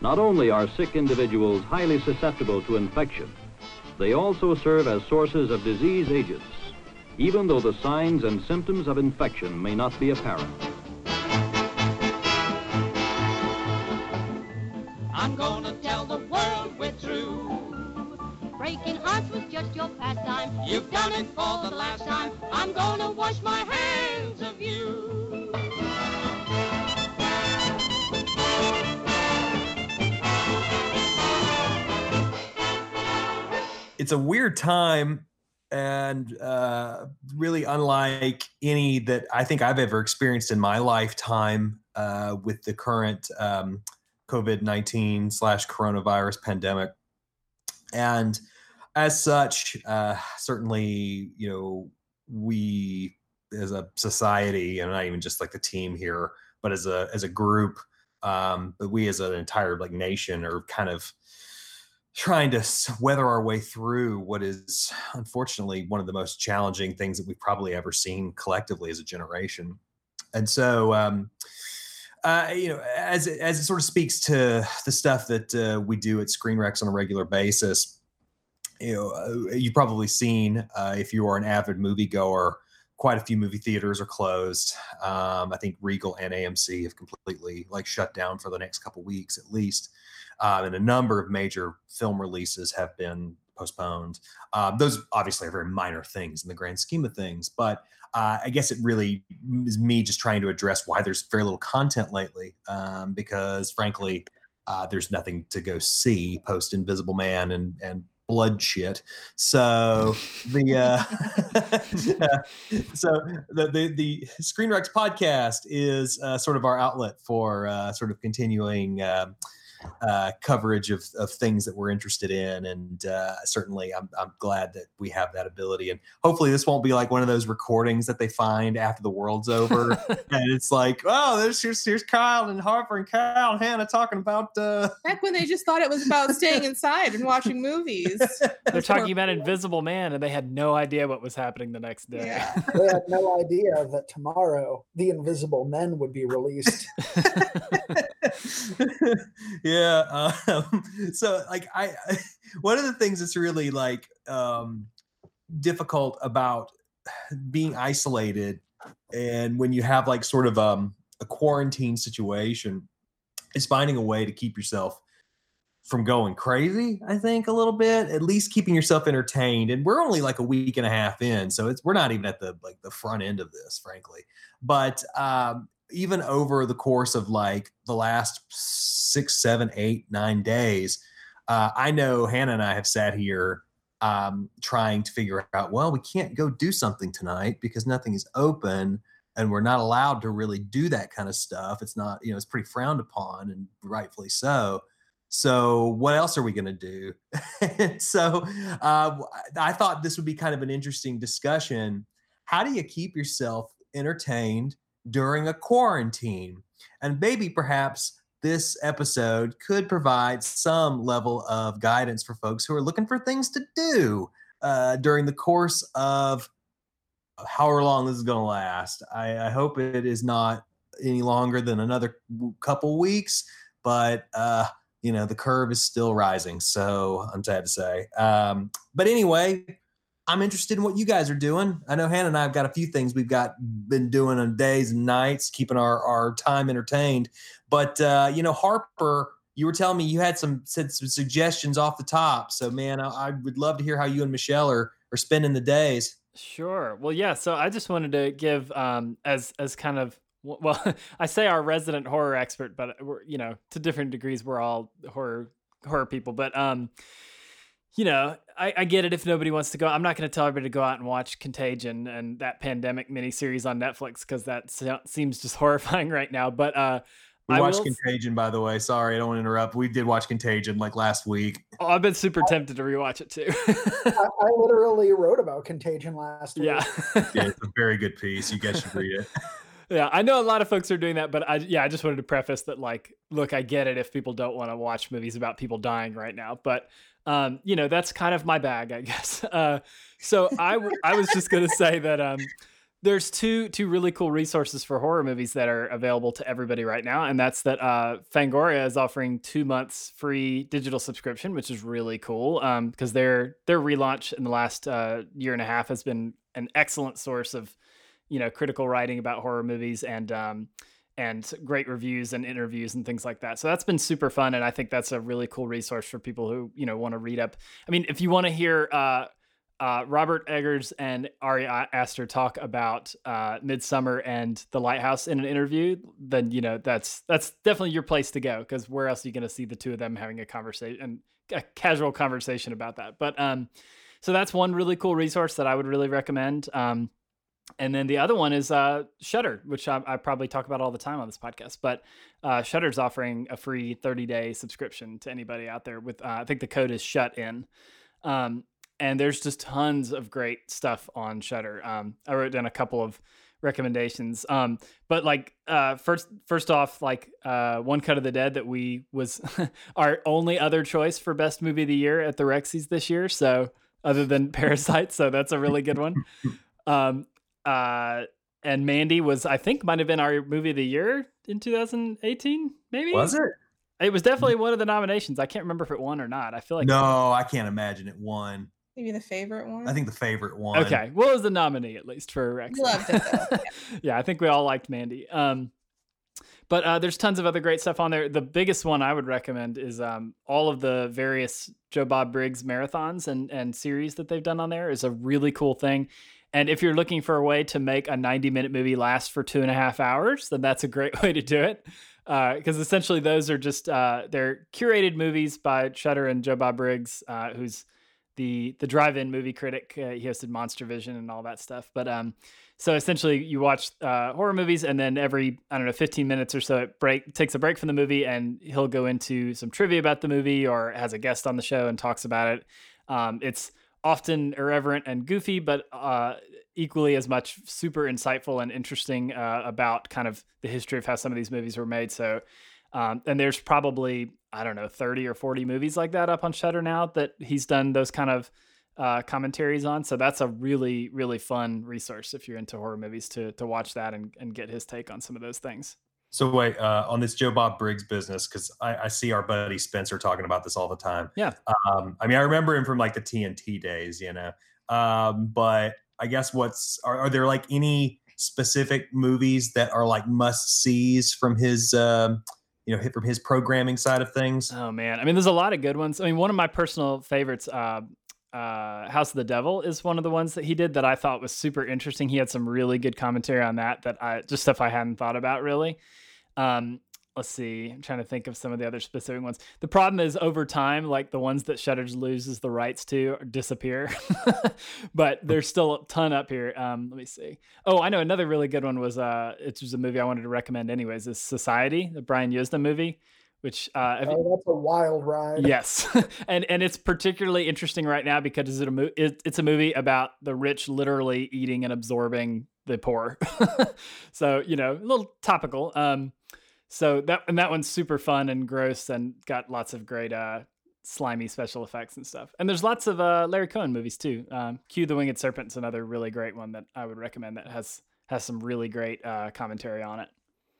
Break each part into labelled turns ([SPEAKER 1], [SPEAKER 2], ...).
[SPEAKER 1] Not only are sick individuals highly susceptible to infection, they also serve as sources of disease agents, even though the signs and symptoms of infection may not be apparent.
[SPEAKER 2] I'm gonna tell the world we're through.
[SPEAKER 3] Breaking hearts was just your pastime.
[SPEAKER 2] You've done it for the last time. I'm gonna wash my hands of you.
[SPEAKER 4] It's a weird time and uh, really unlike any that I think I've ever experienced in my lifetime uh, with the current um, COVID 19 slash coronavirus pandemic. And as such, uh, certainly, you know, we as a society, and not even just like the team here, but as a as a group, um, but we as an entire like nation are kind of trying to weather our way through what is unfortunately one of the most challenging things that we've probably ever seen collectively as a generation. And so, um, uh, you know, as it, as it sort of speaks to the stuff that uh, we do at ScreenRex on a regular basis, you know, uh, you've probably seen uh, if you are an avid moviegoer, quite a few movie theaters are closed. Um, I think Regal and AMC have completely like shut down for the next couple weeks at least um, and a number of major film releases have been postponed. Um, those obviously are very minor things in the grand scheme of things, but uh, I guess it really is me just trying to address why there's very little content lately, um, because frankly, uh, there's nothing to go see post Invisible Man and and Bloodshot. So the uh, so the, the the ScreenRex podcast is uh, sort of our outlet for uh, sort of continuing. Uh, coverage of, of things that we're interested in. And uh, certainly, I'm, I'm glad that we have that ability. And hopefully, this won't be like one of those recordings that they find after the world's over. and it's like, oh, there's here's, here's Kyle and Harper and Kyle and Hannah talking about. Uh...
[SPEAKER 5] Back when they just thought it was about staying inside and watching movies.
[SPEAKER 6] They're talking about Invisible Man, and they had no idea what was happening the next day.
[SPEAKER 7] Yeah. they had no idea that tomorrow the Invisible Men would be released.
[SPEAKER 4] yeah. Um, so like I, one of the things that's really like um, difficult about being isolated and when you have like sort of um, a quarantine situation is finding a way to keep yourself from going crazy i think a little bit at least keeping yourself entertained and we're only like a week and a half in so it's we're not even at the like the front end of this frankly but um even over the course of like the last six, seven, eight, nine days, uh, I know Hannah and I have sat here um, trying to figure out, well, we can't go do something tonight because nothing is open and we're not allowed to really do that kind of stuff. It's not, you know, it's pretty frowned upon and rightfully so. So what else are we going to do? so uh, I thought this would be kind of an interesting discussion. How do you keep yourself entertained during a quarantine. And maybe perhaps this episode could provide some level of guidance for folks who are looking for things to do uh, during the course of however long this is going to last. I, I, hope it is not any longer than another couple weeks, but uh, you know the curve is still rising. So I'm sad to say. Um, but anyway, I'm interested in what you guys are doing. I know Hannah and I have got a few things we've got been doing on days and nights, keeping our, our time entertained. But uh, you know, Harper, you were telling me you had some said some suggestions off the top. So man, I, I would love to hear how you and Michelle are are spending the days.
[SPEAKER 6] Sure. Well, yeah. So I just wanted to give um, as as kind of well, I say our resident horror expert, but we're you know to different degrees we're all horror horror people. But um, you know, I, I, get it if nobody wants to go. I'm not going to tell everybody to go out and watch Contagion and that pandemic miniseries on Netflix because that seems just horrifying right now. But uh,
[SPEAKER 4] we I watched will... Contagion, by the way. Sorry, I don't want to interrupt. We did watch Contagion like last week.
[SPEAKER 6] Oh, I've been super tempted to rewatch it too.
[SPEAKER 7] I, I, literally wrote about Contagion last week.
[SPEAKER 6] Yeah,
[SPEAKER 4] yeah, it's a very good piece. You guys should read it.
[SPEAKER 6] yeah, I know a lot of folks are doing that, but I yeah, I just wanted to preface that like, look, I get it if people don't want to watch movies about people dying right now, but um, you know, that's kind of my bag, I guess. Uh, so I, w- I was just going to say that, um, there's two two really cool resources for horror movies that are available to everybody right now, and that's that uh, Fangoria is offering two months free digital subscription, which is really cool um, because their their relaunch in the last uh, year and a half has been an excellent source of you know critical writing about horror movies and um, and great reviews and interviews and things like that. So that's been super fun, and I think that's a really cool resource for people who you know want to read up. I mean, if you want to hear. Uh, uh, Robert Eggers and Ari Aster talk about uh, Midsommar and The Lighthouse in an interview, then you know that's that's definitely your place to go because where else are you going to see the two of them having a conversation, and a casual conversation about that? But um, so that's one really cool resource that I would really recommend. Um, and then the other one is uh, Shudder, which I, I, probably talk about all the time on this podcast. But uh, Shudder's offering a free 30 day subscription to anybody out there. With uh, I think the code is Shut In. Um, and there's just tons of great stuff on Shudder. Um, I wrote down a couple of recommendations. Um, but like uh, first, first off, like uh, One Cut of the Dead that we was our only other choice for best movie of the year at the Rexies this year. So other than Parasite, so that's a really good one. Um, uh, and Mandy was, I think, might have been our movie of the year in 2018. Maybe
[SPEAKER 4] was it?
[SPEAKER 6] It was definitely one of the nominations. I can't remember if it won or not. I feel like
[SPEAKER 4] no, I can't imagine it won.
[SPEAKER 5] Maybe the favorite one.
[SPEAKER 4] I think the favorite one.
[SPEAKER 6] Okay, well, it was the nominee at least for Rex.
[SPEAKER 5] Loved it.
[SPEAKER 6] Yeah. yeah. I think we all liked Mandy. Um, but uh, there's tons of other great stuff on there. The biggest one I would recommend is um, all of the various Joe Bob Briggs marathons and and series that they've done on there is a really cool thing. And if you're looking for a way to make a 90 minute movie last for two and a half hours, then that's a great way to do it. Because uh, essentially, those are just uh, they're curated movies by Shudder and Joe Bob Briggs, uh, who's the the drive-in movie critic. Uh, he hosted Monster Vision and all that stuff. But um, so essentially, you watch uh, horror movies, and then every I don't know, 15 minutes or so, it break takes a break from the movie, and he'll go into some trivia about the movie or has a guest on the show and talks about it. Um, it's often irreverent and goofy, but uh, equally as much super insightful and interesting uh, about kind of the history of how some of these movies were made. So, um, and there's probably I don't know 30 or 40 movies like that up on Shudder now that he's done those kind of uh, commentaries on. So that's a really really fun resource if you're into horror movies to to watch that and, and get his take on some of those things.
[SPEAKER 4] So wait, uh, on this Joe Bob Briggs business, because I, I, see our buddy Spencer talking about this all the time.
[SPEAKER 6] Yeah.
[SPEAKER 4] Um, I mean, I remember him from like the TNT days, you know. Um, but I guess what's are, are, there like any specific movies that are like must sees from his um, you know from his programming side of things?
[SPEAKER 6] Oh man, I mean, there's a lot of good ones. I mean, one of my personal favorites. Uh, uh, House of the Devil is one of the ones that he did that I thought was super interesting. He had some really good commentary on that that I just stuff I hadn't thought about really. Um, let's see. I'm trying to think of some of the other specific ones. The problem is over time, like the ones that Shudders loses the rights to disappear, but there's still a ton up here. Um, let me see. Oh, I know another really good one was uh, it was a movie I wanted to recommend anyways. Is Society, the Brian Yuzna movie which uh,
[SPEAKER 7] oh, that's a wild ride.
[SPEAKER 6] Yes, and and it's particularly interesting right now because it's a mo- it, it's a movie about the rich literally eating and absorbing the poor. so you know, a little topical. Um, so that and that one's super fun and gross and got lots of great uh slimy special effects and stuff. And there's lots of uh Larry Cohen movies too. Um, Q the Winged Serpent's another really great one that I would recommend that has has some really great uh, commentary on it.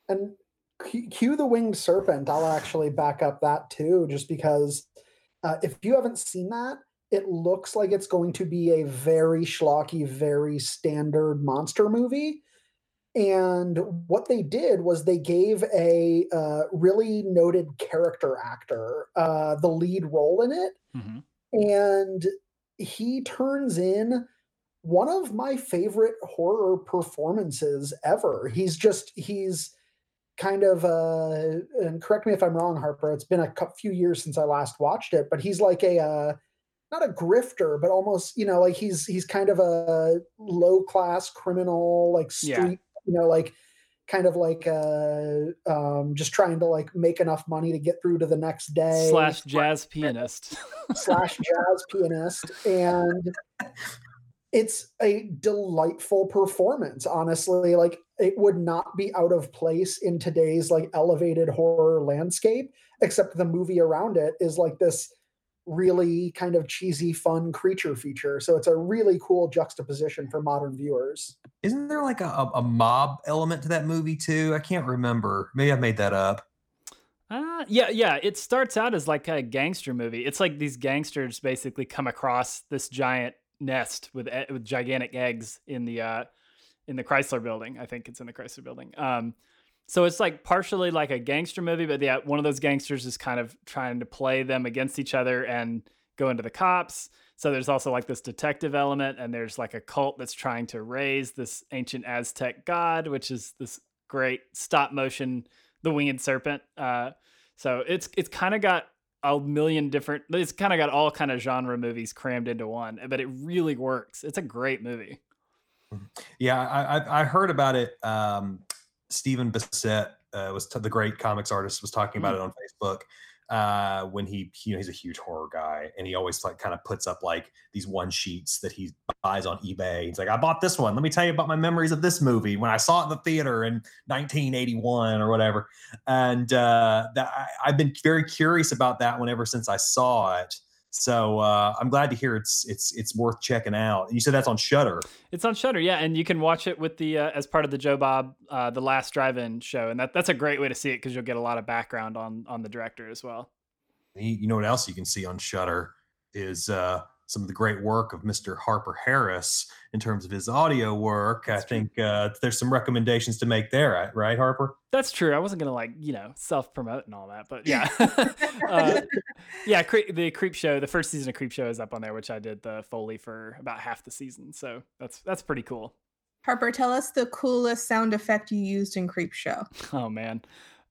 [SPEAKER 7] And Q the Winged Serpent, I'll actually back up that too, just because uh, if you haven't seen that, it looks like it's going to be a very schlocky, very standard monster movie. And what they did was they gave a uh, really noted character actor uh, the lead role in it. Mm-hmm. And he turns in one of my favorite horror performances ever. He's just, he's kind of uh and correct me if i'm wrong harper it's been a few years since i last watched it but he's like a uh not a grifter but almost you know like he's he's kind of a low class criminal like street yeah. you know like kind of like uh um just trying to like make enough money to get through to the next day.
[SPEAKER 6] Slash jazz pianist.
[SPEAKER 7] Slash jazz pianist. And it's a delightful performance honestly. Like it would not be out of place in today's like elevated horror landscape except the movie around it is like this really kind of cheesy, fun creature feature. So it's a really cool juxtaposition for modern viewers.
[SPEAKER 4] Isn't there like a, a, a mob element to that movie too? I can't remember. Maybe I made that up.
[SPEAKER 6] Uh, yeah, yeah. It starts out as like a gangster movie. It's like these gangsters basically come across this giant nest with e- with gigantic eggs in the uh, in the Chrysler Building. I think it's in the Chrysler Building. Um, so it's like partially like a gangster movie, but yeah, one of those gangsters is kind of trying to play them against each other and go into the cops. So there's also like this detective element, and there's like a cult that's trying to raise this ancient Aztec god, which is this great stop motion, the winged serpent. Uh, so it's it's kind of got a million different. It's kind of got all kind of genre movies crammed into one, but it really works. It's a great movie.
[SPEAKER 4] Yeah, I, I, I heard about it. Um, Stephen Bissette uh, was t- the great comics artist was talking about it on Facebook uh, when he, you know, he's a huge horror guy and he always like kind of puts up like these one sheets that he buys on eBay. He's like, I bought this one. Let me tell you about my memories of this movie when I saw it in the theater in 1981 or whatever. And uh, that I, I've been very curious about that one ever since I saw it. So uh, I'm glad to hear it's it's it's worth checking out. You said that's on Shudder.
[SPEAKER 6] It's on Shudder, yeah, and you can watch it with the uh, as part of the Joe Bob uh, the Last Drive-In show, and that that's a great way to see it because you'll get a lot of background on on the director as well.
[SPEAKER 4] You you know what else you can see on Shudder is uh, some of the great work of Mr. Harper Harris in terms of his audio work. I
[SPEAKER 6] That's true.
[SPEAKER 4] think uh, there's some recommendations to make there, right- right, Harper?
[SPEAKER 6] That's true. I wasn't gonna like you know self promote and all that, but yeah, uh, yeah. Cre- the Creepshow, the first season of Creepshow is up on there, which I did the Foley for about half the season, so that's that's pretty cool.
[SPEAKER 5] Harper, tell us the coolest sound effect you used in Creepshow.
[SPEAKER 6] Oh man.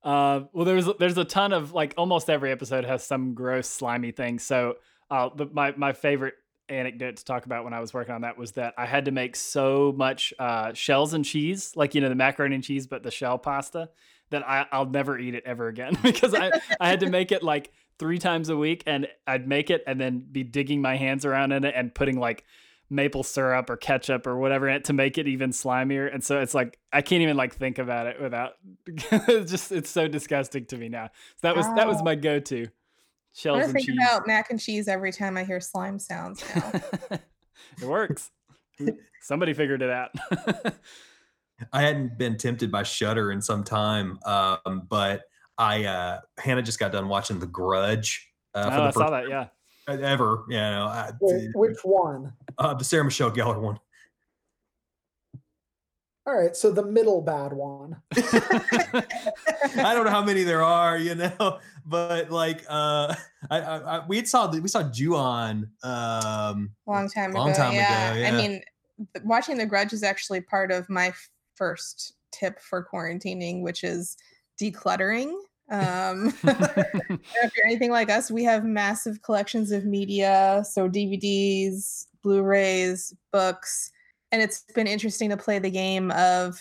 [SPEAKER 6] Uh, well, there's there's a ton of like almost every episode has some gross slimy thing. So uh, the, my my favorite anecdote to talk about when I was working on that was that I had to make so much uh, shells and cheese, like you know the macaroni and cheese, but the shell pasta that I, I'll never eat it ever again because I I had to make it like three times a week, and I'd make it and then be digging my hands around in it and putting like maple syrup or ketchup or whatever in it to make it even slimier. And so it's like I can't even like think about it without it's just it's so disgusting to me now. So that was that was
[SPEAKER 5] Oh.
[SPEAKER 6] my go-to.
[SPEAKER 5] I'm
[SPEAKER 6] Shells
[SPEAKER 5] gonna
[SPEAKER 6] and
[SPEAKER 5] think
[SPEAKER 6] cheese.
[SPEAKER 5] about mac and cheese every time I hear slime sounds now.
[SPEAKER 6] it works. Somebody figured it out.
[SPEAKER 4] I hadn't been tempted by Shudder in some time, um, but I uh, Hannah just got done watching The Grudge. Uh,
[SPEAKER 6] oh, I saw that. Yeah.
[SPEAKER 4] ever. You know, I,
[SPEAKER 7] Wait, which one?
[SPEAKER 4] uh, the Sarah Michelle Gellar one.
[SPEAKER 7] All right, so the middle bad one.
[SPEAKER 4] I don't know how many there are, you know, but like uh I, I, I we saw the, we saw Ju-on um
[SPEAKER 5] long time
[SPEAKER 4] Long
[SPEAKER 5] ago.
[SPEAKER 4] time ago,
[SPEAKER 5] yeah.
[SPEAKER 4] yeah.
[SPEAKER 5] I mean, watching The Grudge is actually part of my first tip for quarantining, which is decluttering. Um, if you're anything like us, we have massive collections of media, so DVDs, Blu-rays, books, and it's been interesting to play the game of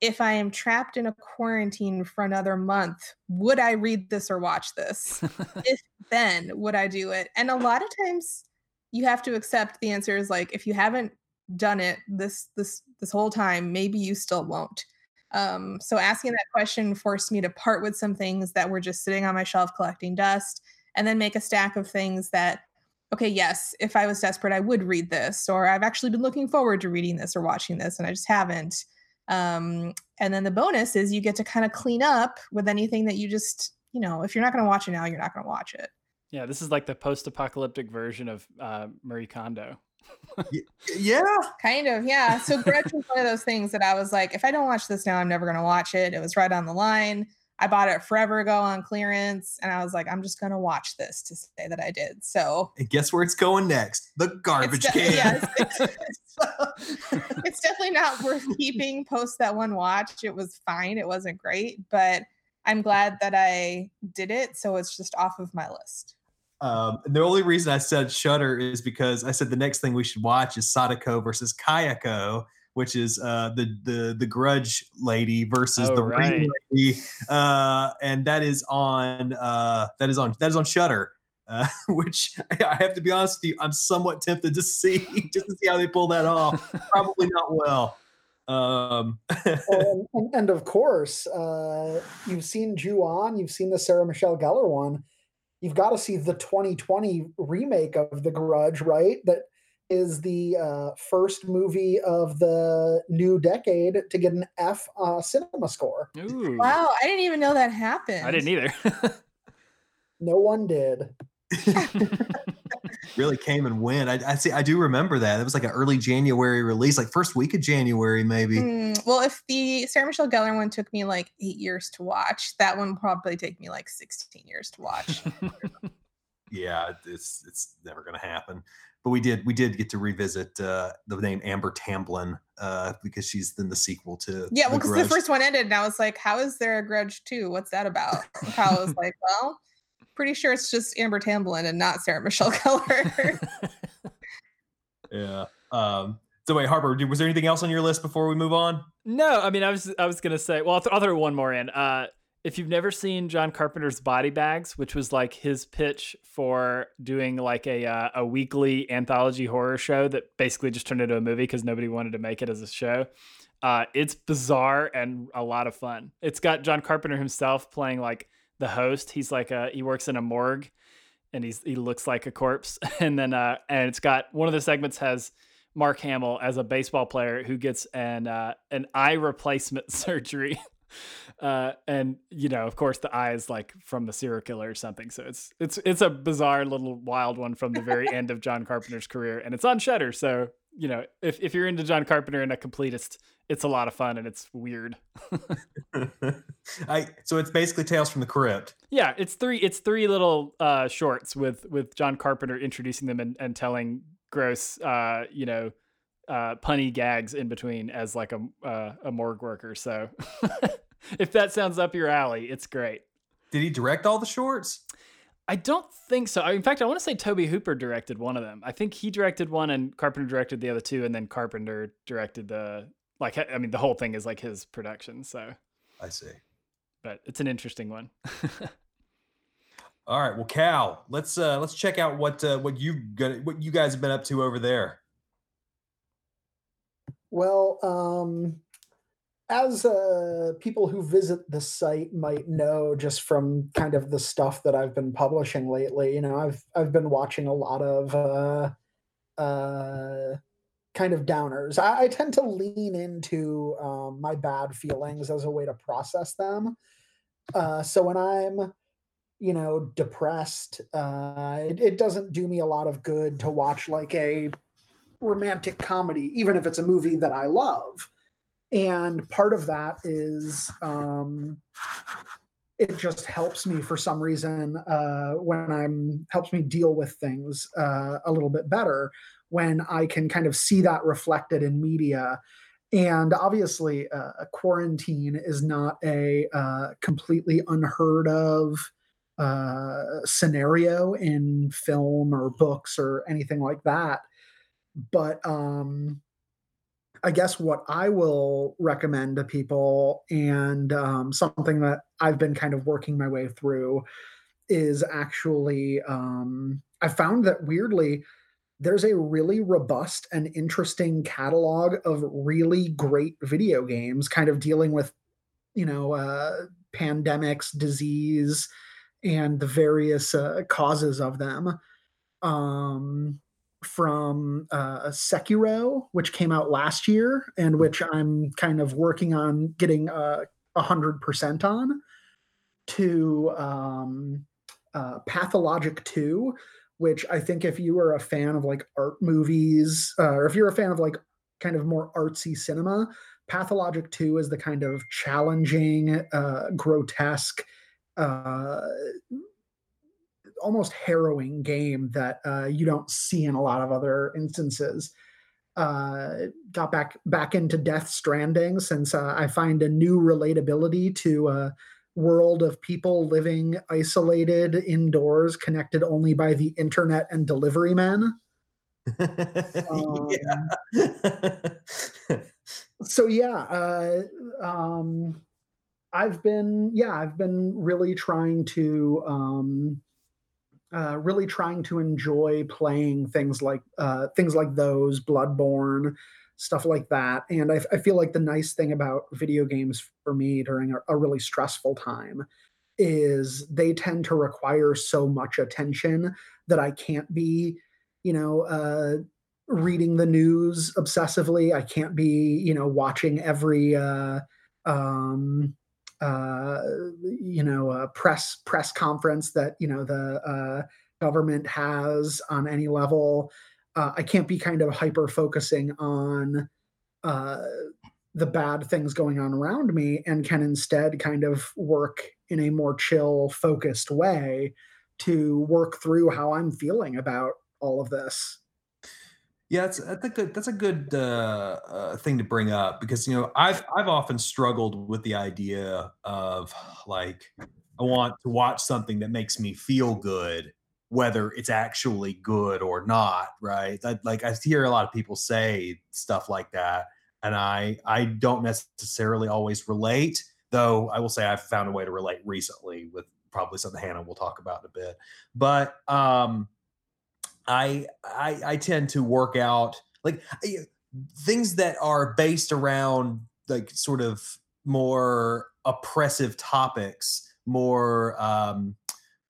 [SPEAKER 5] if I am trapped in a quarantine for another month, would I read this or watch this? if then would I do it? And a lot of times you have to accept the answer is like if you haven't done it this this this whole time, maybe you still won't. Um, so asking that question forced me to part with some things that were just sitting on my shelf collecting dust, and then make a stack of things that, okay, yes, if I was desperate, I would read this, or I've actually been looking forward to reading this or watching this, and I just haven't. Um, and then the bonus is you get to kind of clean up with anything that you just, you know, if you're not going to watch it now, you're not going to watch it.
[SPEAKER 6] yeah, this is like the post-apocalyptic version of uh, Marie Kondo.
[SPEAKER 4] yeah
[SPEAKER 5] Kind of, yeah. So Grudge was one of those things that I was like, if I don't watch this now, I'm never gonna watch it. It was right on the line. I bought it forever ago on clearance, and I was like, I'm just gonna watch this to say that I did. So
[SPEAKER 4] and guess where it's going next the garbage
[SPEAKER 5] de-
[SPEAKER 4] can
[SPEAKER 5] yes, it's definitely not worth keeping post that one watch. It was fine. It wasn't great, but I'm glad that I did it. So it's just off of my list.
[SPEAKER 4] um the only reason i said Shudder is because i said the next thing we should watch is sadako versus kayako which is uh the the the grudge lady versus
[SPEAKER 6] Oh,
[SPEAKER 4] the
[SPEAKER 6] right.
[SPEAKER 4] ring lady uh and that is on uh that is on that is on Shudder uh, which I have to be honest with you, I'm somewhat tempted to see just to see how they pull that off. Probably not well. Um,
[SPEAKER 7] and, and, and of course, uh, you've seen Ju-on, you've seen the Sarah Michelle Gellar one. you've got to see the 2020 remake of The Grudge, right? That is the uh, first movie of the new decade to get an F uh, cinema score.
[SPEAKER 6] Ooh.
[SPEAKER 5] Wow, I didn't even know that happened.
[SPEAKER 6] I didn't either.
[SPEAKER 7] No one did.
[SPEAKER 4] really came and went. I, I see. I do remember that. It was like an early January release, like first week of January, maybe.
[SPEAKER 5] Mm, well, if the Sarah Michelle Gellar one took me like eight years to watch, that one will probably take me like 16 years to watch.
[SPEAKER 4] Yeah, it's it's never going to happen. But we did we did get to revisit uh, the name Amber Tamblyn uh, because she's then the sequel to
[SPEAKER 5] yeah, well, because the first one ended, and I was like, how is there a grudge too? What's that about? Kyle was like, well, pretty sure it's just Amber Tamblyn and not Sarah Michelle Gellar.
[SPEAKER 4] Yeah. Um, so wait, Harper, was there anything else on your list before we move on?
[SPEAKER 6] No, I mean, I was I was gonna say. Well, I'll, th- I'll throw one more in. Uh, if you've never seen John Carpenter's Body Bags, which was like his pitch for doing like a uh, a weekly anthology horror show that basically just turned into a movie because nobody wanted to make it as a show. Uh, it's bizarre and a lot of fun. It's got John Carpenter himself playing like the host. He's like a he works in a morgue, and he's he looks like a corpse. And then uh, and it's got one of the segments has Mark Hamill as a baseball player who gets an uh, an eye replacement surgery. Uh, and you know, of course, the eye is like from a serial killer or something. So it's it's it's a bizarre little wild one from the very end of John Carpenter's career, and it's on Shudder. So you know, if if you're into John Carpenter and a completist, it's a lot of fun and it's weird.
[SPEAKER 4] I so it's basically Tales from the Crypt.
[SPEAKER 6] Yeah, it's three it's three little uh shorts with with John Carpenter introducing them and, and telling gross uh you know uh punny gags in between as like a uh, a morgue worker. So if that sounds up your alley, it's great.
[SPEAKER 4] Did he direct all the shorts?
[SPEAKER 6] I don't think so. In fact, I want to say Tobe Hooper directed one of them. I think he directed one and Carpenter directed the other two and then Carpenter directed the like I mean the whole thing is like his production, so
[SPEAKER 4] I see.
[SPEAKER 6] but it's an interesting one.
[SPEAKER 4] All right, well, Cal, let's uh let's check out what uh, what you got what you guys have been up to over there.
[SPEAKER 7] Well, um, as uh, people who visit the site might know, just from kind of the stuff that I've been publishing lately, you know, I've I've been watching a lot of uh, uh, kind of downers. I, I tend to lean into um, my bad feelings as a way to process them. Uh, so when I'm you know depressed uh it, it doesn't do me a lot of good to watch like a romantic comedy even if it's a movie that i love and part of that is um it just helps me for some reason uh when i'm helps me deal with things uh a little bit better when i can kind of see that reflected in media and obviously uh, a quarantine is not a uh, completely unheard of uh, scenario in film or books or anything like that. But um, I guess what I will recommend to people, and um, something that I've been kind of working my way through, is actually um, I found that weirdly there's a really robust and interesting catalog of really great video games, kind of dealing with you know uh, pandemics, disease and the various uh, causes of them. Um, from uh, Sekiro, which came out last year and which I'm kind of working on getting uh, a hundred percent on, to um, uh, Pathologic Two, which I think if you are a fan of like art movies, uh, or if you're a fan of like kind of more artsy cinema, Pathologic Two is the kind of challenging, uh, grotesque uh, almost harrowing game that uh, you don't see in a lot of other instances. Uh, got back back into Death Stranding since uh, I find a new relatability to a world of people living isolated indoors, connected only by the internet and delivery men. Um, so yeah, uh, um, I've been yeah I've been really trying to um, uh, really trying to enjoy playing things like uh, things like those Bloodborne stuff like that, and I, I feel like the nice thing about video games for me during a, a really stressful time is they tend to require so much attention that I can't be, you know, uh, reading the news obsessively. I can't be, you know, watching every, uh, um, uh, you know, uh, press press conference that you know the uh, government has on any level. Uh, I can't be kind of hyper focusing on uh, the bad things going on around me and can instead kind of work in a more chill, focused way to work through how I'm feeling about all of this.
[SPEAKER 4] Yeah, that's I think that, that's a good uh, uh, thing to bring up because you know I've I've often struggled with the idea of like I want to watch something that makes me feel good, whether it's actually good or not, right? Like I hear a lot of people say stuff like that, and I I don't necessarily always relate. Though I will say I've found a way to relate recently with probably something Hannah will talk about in a bit, but um I, I I tend to work out like things that are based around like sort of more oppressive topics, more um,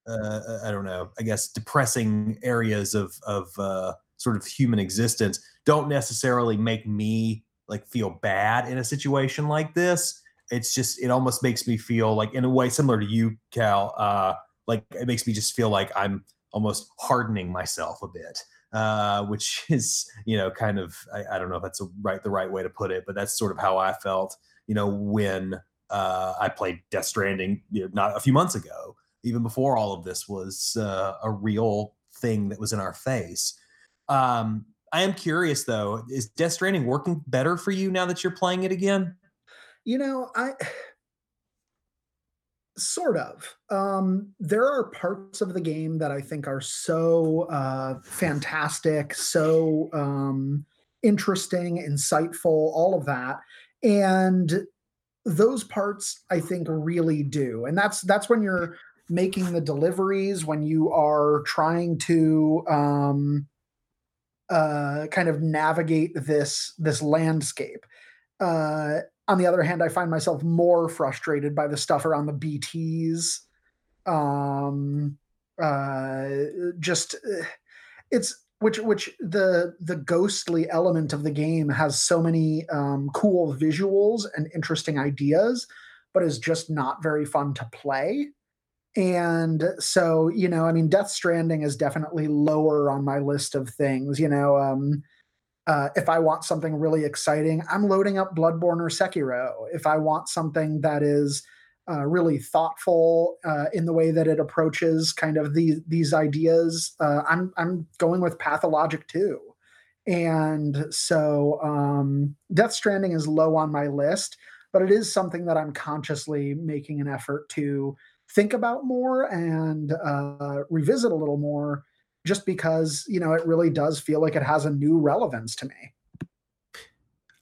[SPEAKER 4] uh, I don't know, I guess depressing areas of of uh, sort of human existence don't necessarily make me like feel bad in a situation like this. It's just it almost makes me feel like in a way similar to you, Cal. Uh, like it makes me just feel like I'm almost hardening myself a bit uh, which is you know kind of I, I, don't know if that's a right the right way to put it, but that's sort of how I felt you know when uh, I played Death Stranding you know, not a few months ago, even before all of this was uh, a real thing that was in our face. Um, I am curious though, is Death Stranding working better for you now that you're playing it again?
[SPEAKER 7] You know, I sort of. Um, there are parts of the game that i think are so uh, fantastic so um, interesting insightful all of that and those parts i think really do and that's that's when you're making the deliveries when you are trying to um, uh, kind of navigate this this landscape. Uh, on the other hand, I find myself more frustrated by the stuff around the BTs. Um, uh, just uh, it's which which the the ghostly element of the game has so many um, cool visuals and interesting ideas, but is just not very fun to play. And so, you know, I mean, Death Stranding is definitely lower on my list of things. You know, um, uh, if I want something really exciting, I'm loading up Bloodborne or Sekiro. If I want something that is uh, really thoughtful uh, in the way that it approaches kind of these these ideas, uh, I'm I'm going with Pathologic Two. And so um, Death Stranding is low on my list, but it is something that I'm consciously making an effort to think about more and uh, revisit a little more just because you know it really does feel like it has a new relevance to me.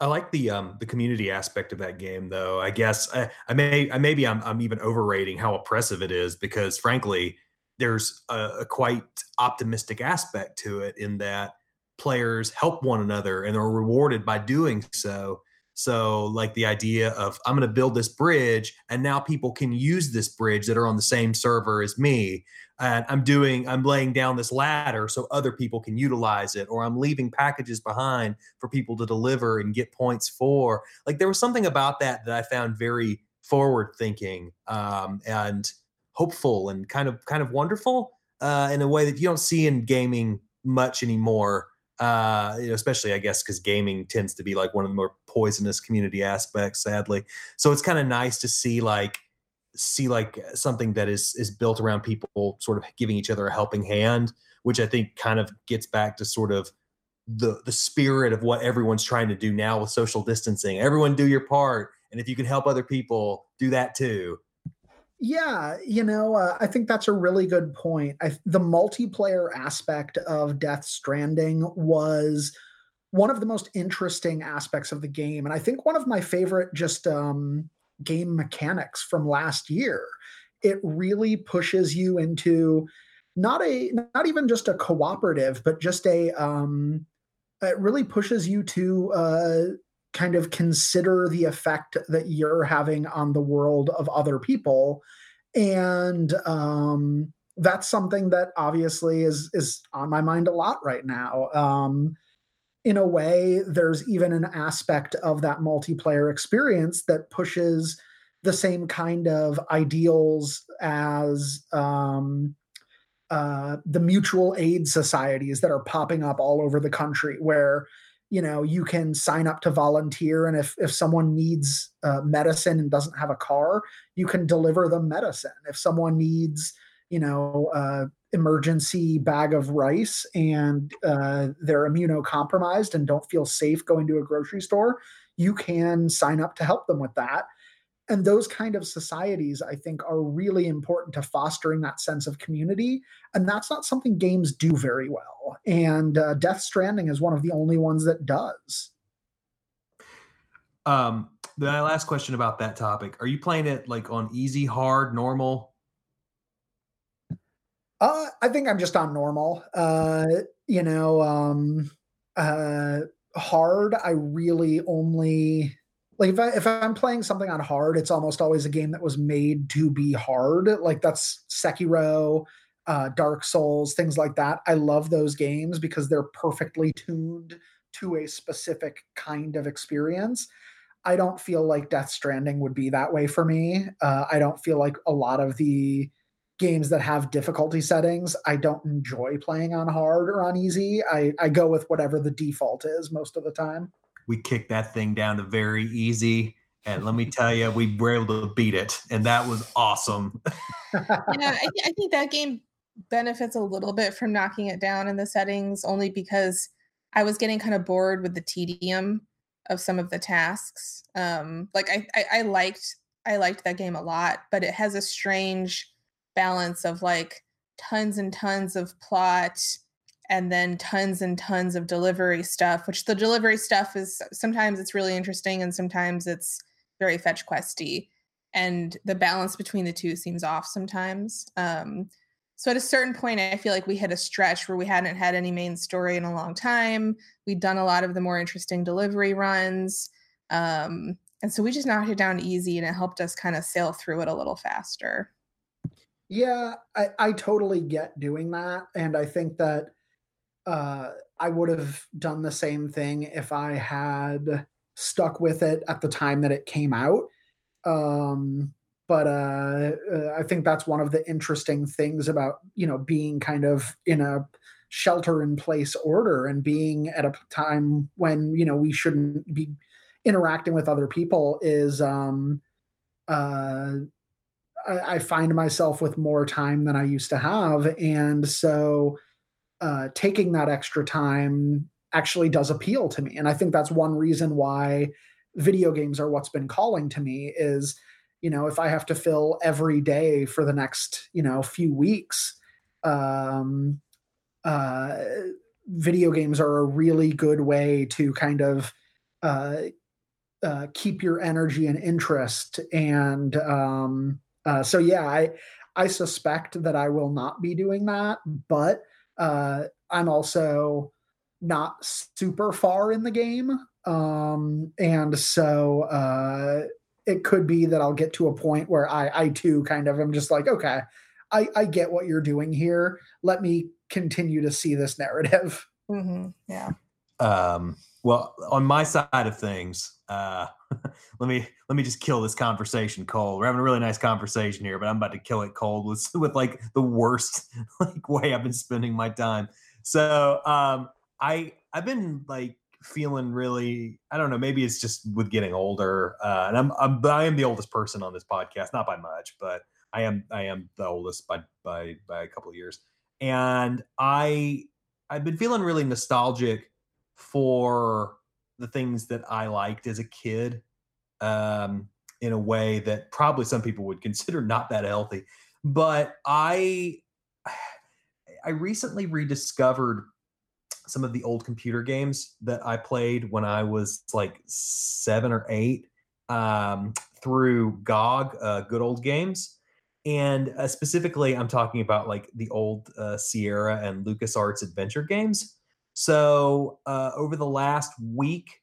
[SPEAKER 4] I like the um the community aspect of that game though. I guess I, I may I maybe I'm I'm even overrating how oppressive it is because frankly there's a, a quite optimistic aspect to it in that players help one another and are rewarded by doing so. So, like the idea of I'm going to build this bridge, and now people can use this bridge that are on the same server as me and I'm doing I'm laying down this ladder so other people can utilize it or I'm leaving packages behind for people to deliver and get points for. Like there was something about that that I found very forward thinking um, and hopeful and kind of kind of wonderful uh, in a way that you don't see in gaming much anymore uh, you know, especially I guess because gaming tends to be like one of the more poisonous community aspects sadly. So it's kind of nice to see like see like something that is is built around people sort of giving each other a helping hand which i think kind of gets back to sort of the the spirit of what everyone's trying to do now with social distancing. Everyone do your part and if you can help other people do that too
[SPEAKER 7] yeah you know uh, i think that's a really good point I, the multiplayer aspect of death stranding was one of the most interesting aspects of the game and i think one of my favorite just um game mechanics from last year. It really pushes you into not a not even just a cooperative, but just a um, it really pushes you to uh, kind of consider the effect that you're having on the world of other people and um, that's something that obviously is is on my mind a lot right now. Um, in a way, there's even an aspect of that multiplayer experience that pushes the same kind of ideals as um, uh, the mutual aid societies that are popping up all over the country, where you know you can sign up to volunteer and if if someone needs uh, medicine and doesn't have a car you can deliver them medicine. If someone needs you know uh, emergency bag of rice and uh, they're immunocompromised and don't feel safe going to a grocery store you can sign up to help them with that and those kind of societies i think are really important to fostering that sense of community. And that's not something games do very well. And uh, death stranding is one of the only ones that does.
[SPEAKER 4] Um my last question about that topic. Are you playing it like on easy hard normal?
[SPEAKER 7] Uh i think i'm just on normal. Uh you know um uh hard i really only like if I if I'm playing something on hard, it's almost always a game that was made to be hard. Like that's Sekiro, uh, Dark Souls, things like that. I love those games because they're perfectly tuned to a specific kind of experience. I don't feel like Death Stranding would be that way for me. Uh, I don't feel like a lot of the games that have difficulty settings, I don't enjoy playing on hard or on easy. I, I go with whatever the default is most of the time
[SPEAKER 4] we kicked that thing down to very easy. And let me tell you, we were able to beat it, and that was awesome.
[SPEAKER 5] yeah, I, I think that game benefits a little bit from knocking it down in the settings, only because I was getting kind of bored with the tedium of some of the tasks. Um, like I, I, I liked I liked that game a lot, but it has a strange balance of like tons and tons of plot and then tons and tons of delivery stuff which the delivery stuff is sometimes it's really interesting and sometimes it's very fetch questy. And the balance between the two seems off sometimes. Um, so at a certain point i feel like we hit a stretch where we hadn't had any main story in a long time. We'd done a lot of the more interesting delivery runs. Um, and so we just knocked it down easy and it helped us kind of sail through it a little faster.
[SPEAKER 7] Yeah I, I totally get doing that. And i think that uh, I would have done the same thing if I had stuck with it at the time that it came out. Um, but uh, uh, I think that's one of the interesting things about you know being kind of in a shelter in place order and being at a time when you know we shouldn't be interacting with other people is um, uh, I, I find myself with more time than I used to have, and so uh, taking that extra time actually does appeal to me. And I think that's one reason why video games are what's been calling to me is, you know, if I have to fill every day for the next, you know, few weeks, um, uh, video games are a really good way to kind of uh, uh, keep your energy and interest. And um, uh, so, yeah, I I suspect that I will not be doing that, but uh, I'm also not super far in the game. Um, and so uh, it could be that I'll get to a point where I, I too kind of am just like, okay, I, I get what you're doing here. Let me continue to see this narrative.
[SPEAKER 5] Mm-hmm. Yeah.
[SPEAKER 4] Um, well, on my side of things, uh, let me let me just kill this conversation cold. We're having a really nice conversation here, but I'm about to kill it cold with with like the worst like way I've been spending my time. So um, I I've been like feeling really I don't know maybe it's just with getting older uh, and I'm, I'm but I am the oldest person on this podcast not by much but I am I am the oldest by by by a couple of years and I I've been feeling really nostalgic for the things that I liked as a kid um, in a way that probably some people would consider not that healthy. But I I recently rediscovered some of the old computer games that I played when I was like seven or eight um, through GOG, uh, Good Old Games. And uh, specifically, I'm talking about like the old uh, Sierra and LucasArts adventure games. So uh, over the last week,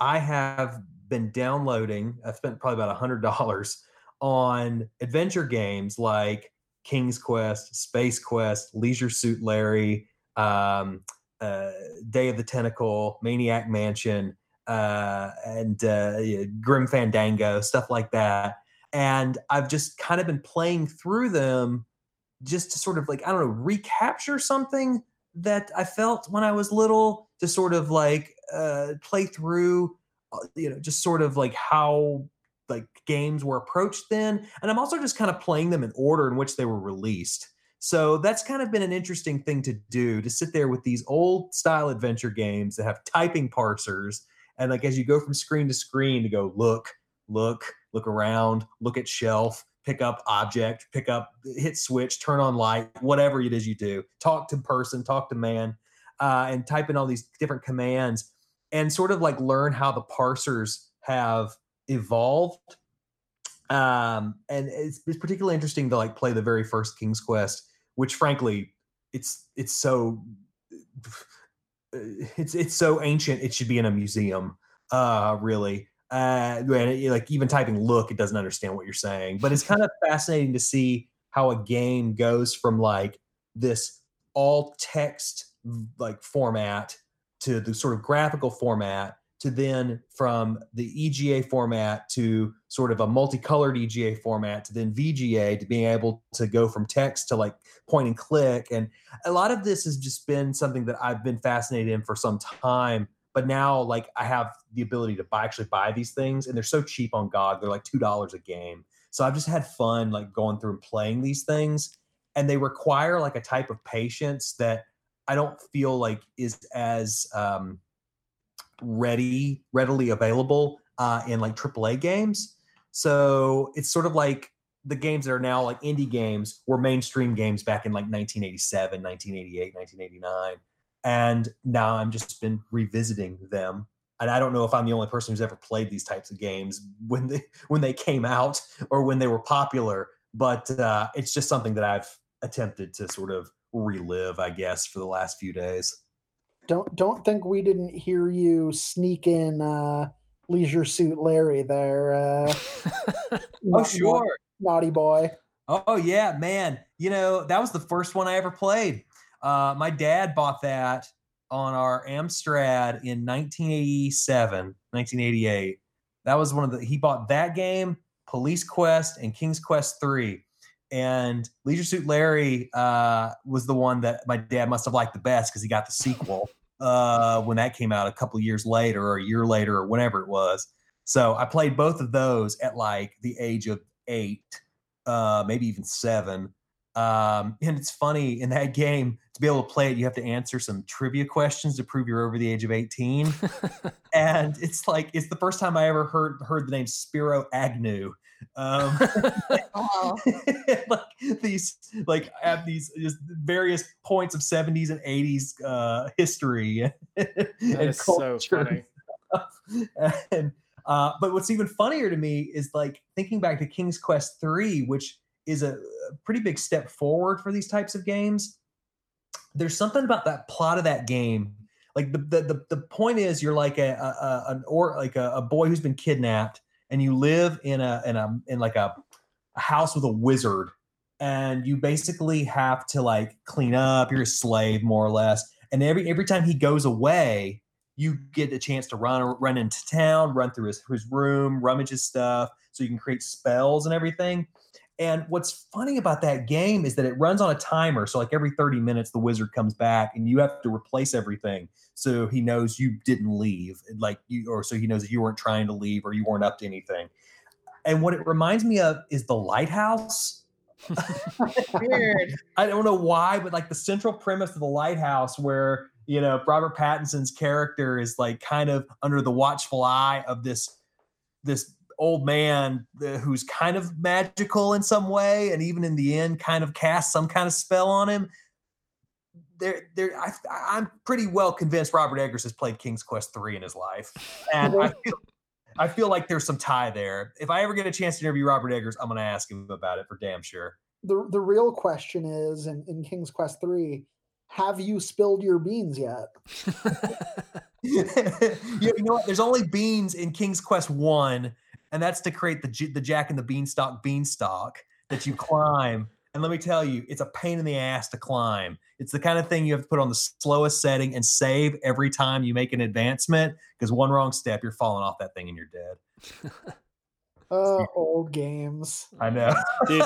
[SPEAKER 4] I have been downloading. I've spent probably about hundred dollars on adventure games like King's Quest, Space Quest, Leisure Suit Larry, um, uh, Day of the Tentacle, Maniac Mansion, uh, and uh, Grim Fandango, stuff like that. And I've just kind of been playing through them just to sort of like, I don't know, recapture something that I felt when I was little to sort of like uh, play through, uh, you know, just sort of like how like games were approached then. And I'm also just kind of playing them in order in which they were released. So that's kind of been an interesting thing to do to sit there with these old style adventure games that have typing parsers. And like as you go from screen to screen to go look, look, look around, look at shelf, pick up object, pick up, hit switch, turn on light, whatever it is you do, talk to person, talk to man, uh, and type in all these different commands and sort of like learn how the parsers have evolved. Um, and it's, it's particularly interesting to like play the very first King's Quest, which frankly, it's it's so it's it's so ancient it should be in a museum. Uh, really uh, like even typing look, it doesn't understand what you're saying. But it's kind of fascinating to see how a game goes from like this all text like format to the sort of graphical format to then from the EGA format to sort of a multicolored EGA format to then VGA to being able to go from text to like point and click. And a lot of this has just been something that I've been fascinated in for some time but now, like, I have the ability to buy, actually buy these things, and they're so cheap on GOG. They're like two dollars a game. So I've just had fun, like, going through and playing these things, and they require like a type of patience that I don't feel like is as um, ready, readily available uh, in like AAA games. So it's sort of like the games that are now like indie games were mainstream games back in like 1987, 1988, 1989 and now I'm just been revisiting them. And I don't know if I'm the only person who's ever played these types of games when they when they came out or when they were popular, but uh, it's just something that I've attempted to sort of relive, I guess, for the last few days.
[SPEAKER 7] Don't don't think we didn't hear you sneak in uh, Leisure Suit Larry there. Uh,
[SPEAKER 4] oh sure,
[SPEAKER 7] naughty boy.
[SPEAKER 4] Oh yeah, man. You know that was the first one I ever played. Uh, my dad bought that on our Amstrad in 1987, 1988. That was one of the, he bought that game, Police Quest, and King's Quest 3. And Leisure Suit Larry uh, was the one that my dad must have liked the best because he got the sequel uh, when that came out a couple years later or a year later or whatever it was. So I played both of those at like the age of eight, uh, maybe even seven. Um, and it's funny in that game to be able to play it, you have to answer some trivia questions to prove you're over the age of 18. and it's like it's the first time I ever heard heard the name Spiro Agnew. Um, like these like at these just various points of 70s and 80s uh, history and
[SPEAKER 6] culture. So funny.
[SPEAKER 4] and uh, but what's even funnier to me is like thinking back to King's Quest 3, which is a, a pretty big step forward for these types of games. There's something about that plot of that game. Like the the the, the point is, you're like a, a an or like a, a boy who's been kidnapped, and you live in a in a in like a, a house with a wizard, and you basically have to like clean up. You're a slave more or less, and every every time he goes away, you get a chance to run run into town, run through his, his room, rummage his stuff, so you can create spells and everything. And what's funny about that game is that it runs on a timer. So, like every 30 minutes, the wizard comes back and you have to replace everything. So he knows you didn't leave, like you, or so he knows that you weren't trying to leave or you weren't up to anything. And what it reminds me of is the lighthouse.
[SPEAKER 5] Weird.
[SPEAKER 4] I don't know why, but like the central premise of the lighthouse, where you know Robert Pattinson's character is like kind of under the watchful eye of this this old man who's kind of magical in some way, and even in the end, kind of casts some kind of spell on him. There, there, I, I'm pretty well convinced Robert Eggers has played King's Quest three in his life, and I mm-hmm. feel, I feel like there's some tie there. If I ever get a chance to interview Robert Eggers, I'm going to ask him about it for damn sure.
[SPEAKER 7] The the real question is in, in King's Quest three, have you spilled your beans yet?
[SPEAKER 4] you know what? There's only beans in King's Quest one, and that's to create the the Jack and the Beanstalk beanstalk that you climb. And let me tell you, it's a pain in the ass to climb. It's the kind of thing you have to put on the slowest setting and save every time you make an advancement because one wrong step, you're falling off that thing and you're dead.
[SPEAKER 7] Uh, old games.
[SPEAKER 4] I know.
[SPEAKER 6] dude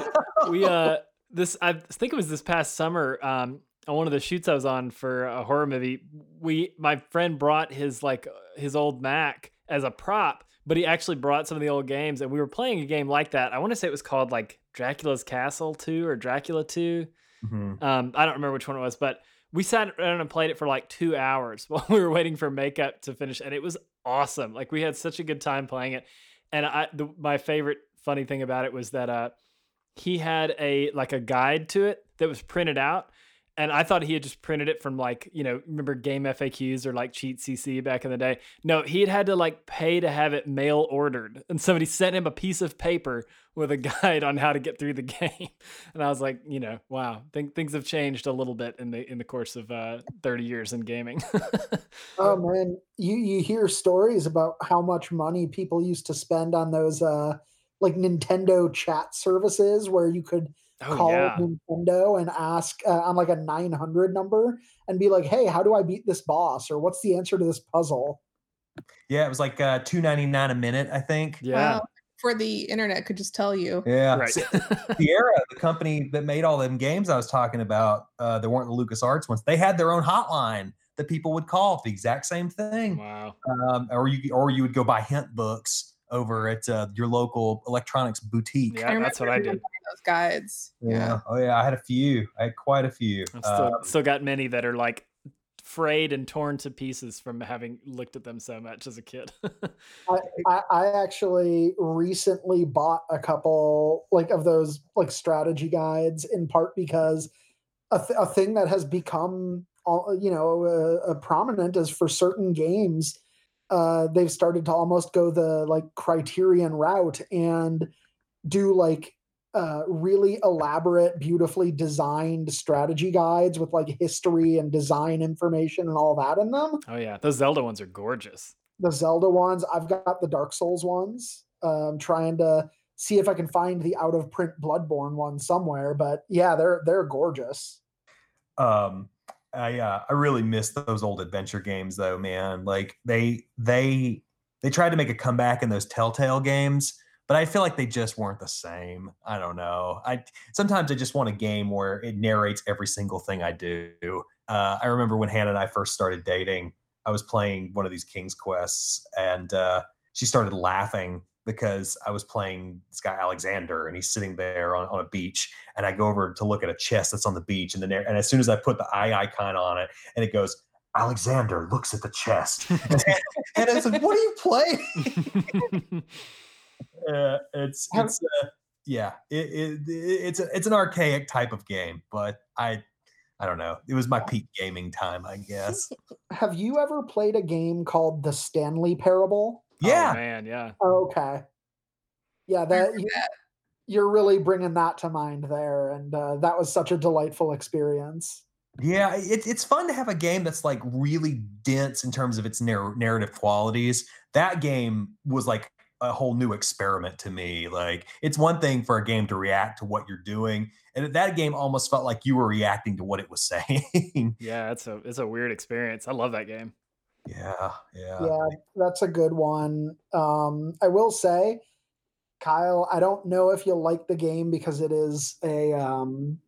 [SPEAKER 6] we uh this i think it was this past summer um on one of the shoots i was on for a horror movie we my friend brought his like his old mac as a prop but he actually brought some of the old games and we were playing a game like that. I want to say it was called like dracula's castle 2 or dracula 2
[SPEAKER 4] Mhm.
[SPEAKER 6] um i don't remember which one it was but we sat around and played it for like two hours while we were waiting for makeup to finish and it was awesome. Like we had such a good time playing it. And i the, my favorite funny thing about it was that uh he had a like a guide to it that was printed out and i thought he had just printed it from like you know remember game faqs or like cheat cc back in the day? No he had had to like pay to have it mail ordered and somebody sent him a piece of paper with a guide on how to get through the game and i was like you know wow think things have changed a little bit in the in the course of uh 30 years in gaming.
[SPEAKER 7] Oh man, you you hear stories about how much money people used to spend on those uh like Nintendo chat services where you could
[SPEAKER 6] oh
[SPEAKER 7] call
[SPEAKER 6] yeah
[SPEAKER 7] Nintendo and ask uh, on like a 900 number and be like, "Hey, how do I beat this boss?" or "What's the answer to this puzzle?"
[SPEAKER 4] Yeah, it was like uh, two ninety nine a minute, I think.
[SPEAKER 6] yeah
[SPEAKER 5] Wow. For the internet could just tell you.
[SPEAKER 4] Yeah,
[SPEAKER 6] right
[SPEAKER 4] Sierra, the company that made all them games I was talking about, uh, they weren't the LucasArts ones. They had their own hotline that people would call for the exact same thing.
[SPEAKER 6] wow
[SPEAKER 4] Um, or you or you would go buy hint books over at uh, your local electronics boutique.
[SPEAKER 6] yeah that's what i did
[SPEAKER 5] Those guides.
[SPEAKER 4] Yeah. Oh yeah, I had a few. I had quite a few.
[SPEAKER 6] I've still,
[SPEAKER 4] Um,
[SPEAKER 6] still got many that are like frayed and torn to pieces from having looked at them so much as a kid.
[SPEAKER 7] I, I, I actually recently bought a couple like of those like strategy guides in part because a, th- a thing that has become all you know uh, uh, prominent is for certain games uh, they've started to almost go the like criterion route and do like uh, really elaborate beautifully designed strategy guides with like history and design information and all that in them
[SPEAKER 6] oh yeah, those Zelda ones are gorgeous.
[SPEAKER 7] the Zelda ones. I've got the Dark Souls ones. Um, trying to see if I can find the out of print Bloodborne one somewhere. But yeah, they're they're gorgeous.
[SPEAKER 4] um i uh i really miss those old adventure games though man. Like they they they tried to make a comeback in those telltale games but i feel like they just weren't the same. I don't know. I sometimes i just want a game where it narrates every single thing i do. Uh i remember when hannah and i first started dating i was playing one of these king's quests and uh she started laughing because I was playing this guy Alexander, and he's sitting there on, on a beach, and I go over to look at a chest that's on the beach, and then and as soon as I put the eye icon on it, and it goes, Alexander looks at the chest, and, and I said, "What are you playing?" uh, it's it's uh, yeah, it, it, it it's a, it's an archaic type of game, but I I don't know. It was my peak gaming time, I guess.
[SPEAKER 7] Have you ever played a game called The Stanley Parable?
[SPEAKER 4] Yeah,
[SPEAKER 6] oh, man, yeah.
[SPEAKER 7] Okay. Yeah, that
[SPEAKER 5] remember
[SPEAKER 7] you,
[SPEAKER 5] that.
[SPEAKER 7] you're really bringing that to mind there, and uh, that was such a delightful experience.
[SPEAKER 4] Yeah, it's it's fun to have a game that's like really dense in terms of its narr- narrative qualities. That game was like a whole new experiment to me. Like it's one thing for a game to react to what you're doing, and that game almost felt like you were reacting to what it was saying.
[SPEAKER 6] Yeah, it's a it's a weird experience. I love that game.
[SPEAKER 4] Yeah, yeah,
[SPEAKER 7] yeah, that's a good one. Um, I will say, Kyle, I don't know if you'll like the game because it is a um,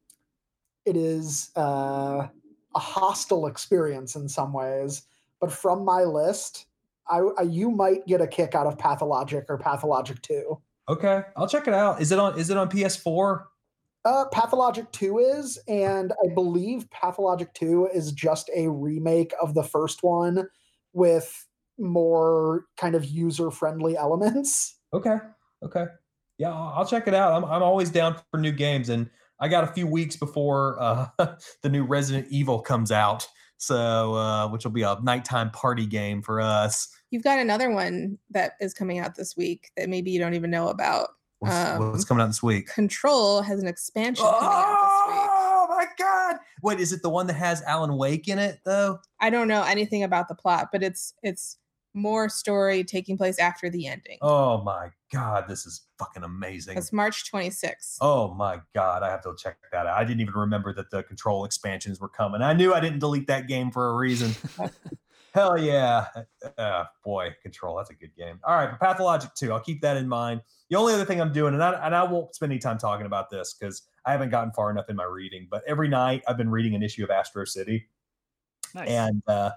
[SPEAKER 7] it is uh, a hostile experience in some ways. But from my list, I, I you might get a kick out of Pathologic or Pathologic Two.
[SPEAKER 4] Okay, I'll check it out. Is it on? Is it on PS4?
[SPEAKER 7] Uh, Pathologic 2 is, and I believe Pathologic 2 is just a remake of the first one with more kind of user friendly elements.
[SPEAKER 4] Okay, okay, yeah, I'll, I'll check it out. I'm I'm always down for new games, and I got a few weeks before uh, the new Resident Evil comes out, so uh, which will be a nighttime party game for us.
[SPEAKER 5] You've got another one that is coming out this week that maybe you don't even know about.
[SPEAKER 4] What's,
[SPEAKER 5] Um,
[SPEAKER 4] what's coming out this week?
[SPEAKER 5] Control has an expansion coming out this week.
[SPEAKER 4] God! Wait, is it the one that has Alan Wake in it though?
[SPEAKER 5] I don't know anything about the plot, but it's it's more story taking place after the ending.
[SPEAKER 4] Oh my god, this is fucking amazing.
[SPEAKER 5] It's March 26th.
[SPEAKER 4] Oh my god, I have to check that out. I didn't even remember that the control expansions were coming. I knew I didn't delete that game for a reason. Hell yeah. Uh, boy, control, that's a good game. All right, but Pathologic 2, I'll keep that in mind. The only other thing I'm doing, and I, and I won't spend any time talking about this because I haven't gotten far enough in my reading, but every night I've been reading an issue of Astro City.
[SPEAKER 6] Nice.
[SPEAKER 4] And, uh,